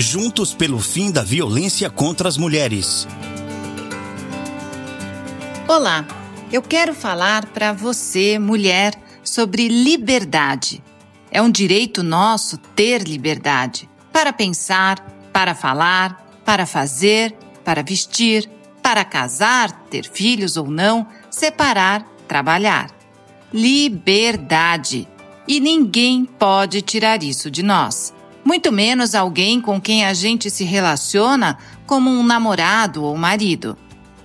Juntos pelo fim da violência contra as mulheres. Olá, eu quero falar para você, mulher, sobre liberdade. É um direito nosso ter liberdade para pensar, para falar, para fazer, para vestir, para casar, ter filhos ou não, separar, trabalhar. Liberdade. E ninguém pode tirar isso de nós. Muito menos alguém com quem a gente se relaciona como um namorado ou marido.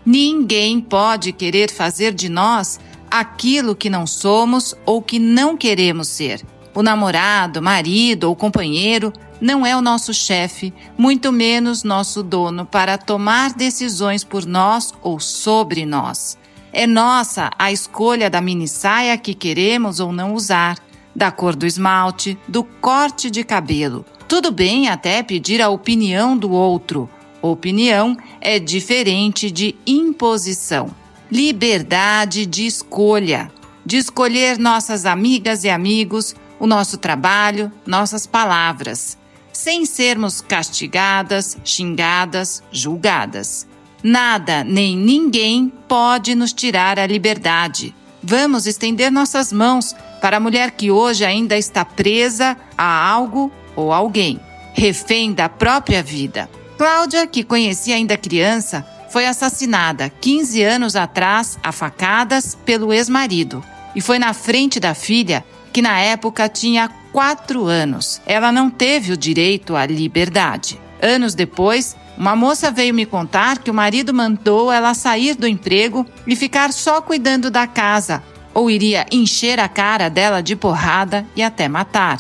Ninguém pode querer fazer de nós aquilo que não somos ou que não queremos ser. O namorado, marido ou companheiro não é o nosso chefe, muito menos nosso dono para tomar decisões por nós ou sobre nós. É nossa a escolha da mini saia que queremos ou não usar, da cor do esmalte, do corte de cabelo. Tudo bem até pedir a opinião do outro. Opinião é diferente de imposição. Liberdade de escolha. De escolher nossas amigas e amigos, o nosso trabalho, nossas palavras, sem sermos castigadas, xingadas, julgadas. Nada nem ninguém pode nos tirar a liberdade. Vamos estender nossas mãos para a mulher que hoje ainda está presa a algo ou alguém, refém da própria vida. Cláudia, que conhecia ainda criança, foi assassinada 15 anos atrás a facadas pelo ex-marido e foi na frente da filha que na época tinha quatro anos. Ela não teve o direito à liberdade. Anos depois, uma moça veio me contar que o marido mandou ela sair do emprego e ficar só cuidando da casa, ou iria encher a cara dela de porrada e até matar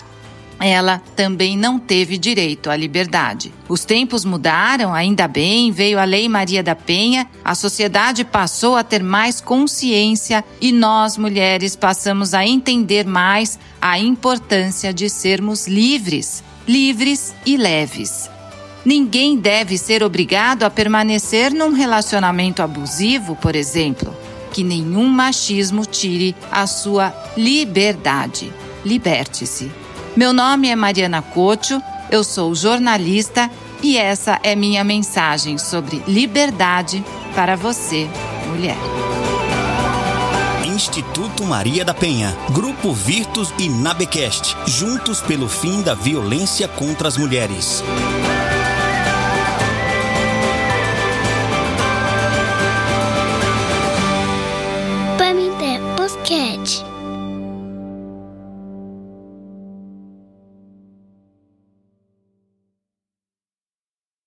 ela também não teve direito à liberdade. Os tempos mudaram, ainda bem, veio a Lei Maria da Penha, a sociedade passou a ter mais consciência e nós, mulheres, passamos a entender mais a importância de sermos livres, livres e leves. Ninguém deve ser obrigado a permanecer num relacionamento abusivo, por exemplo. Que nenhum machismo tire a sua liberdade. Liberte-se. Meu nome é Mariana Cocho, eu sou jornalista e essa é minha mensagem sobre liberdade para você, mulher. Instituto Maria da Penha, Grupo Virtus e Nabecast, juntos pelo fim da violência contra as mulheres. Pamité Podcast.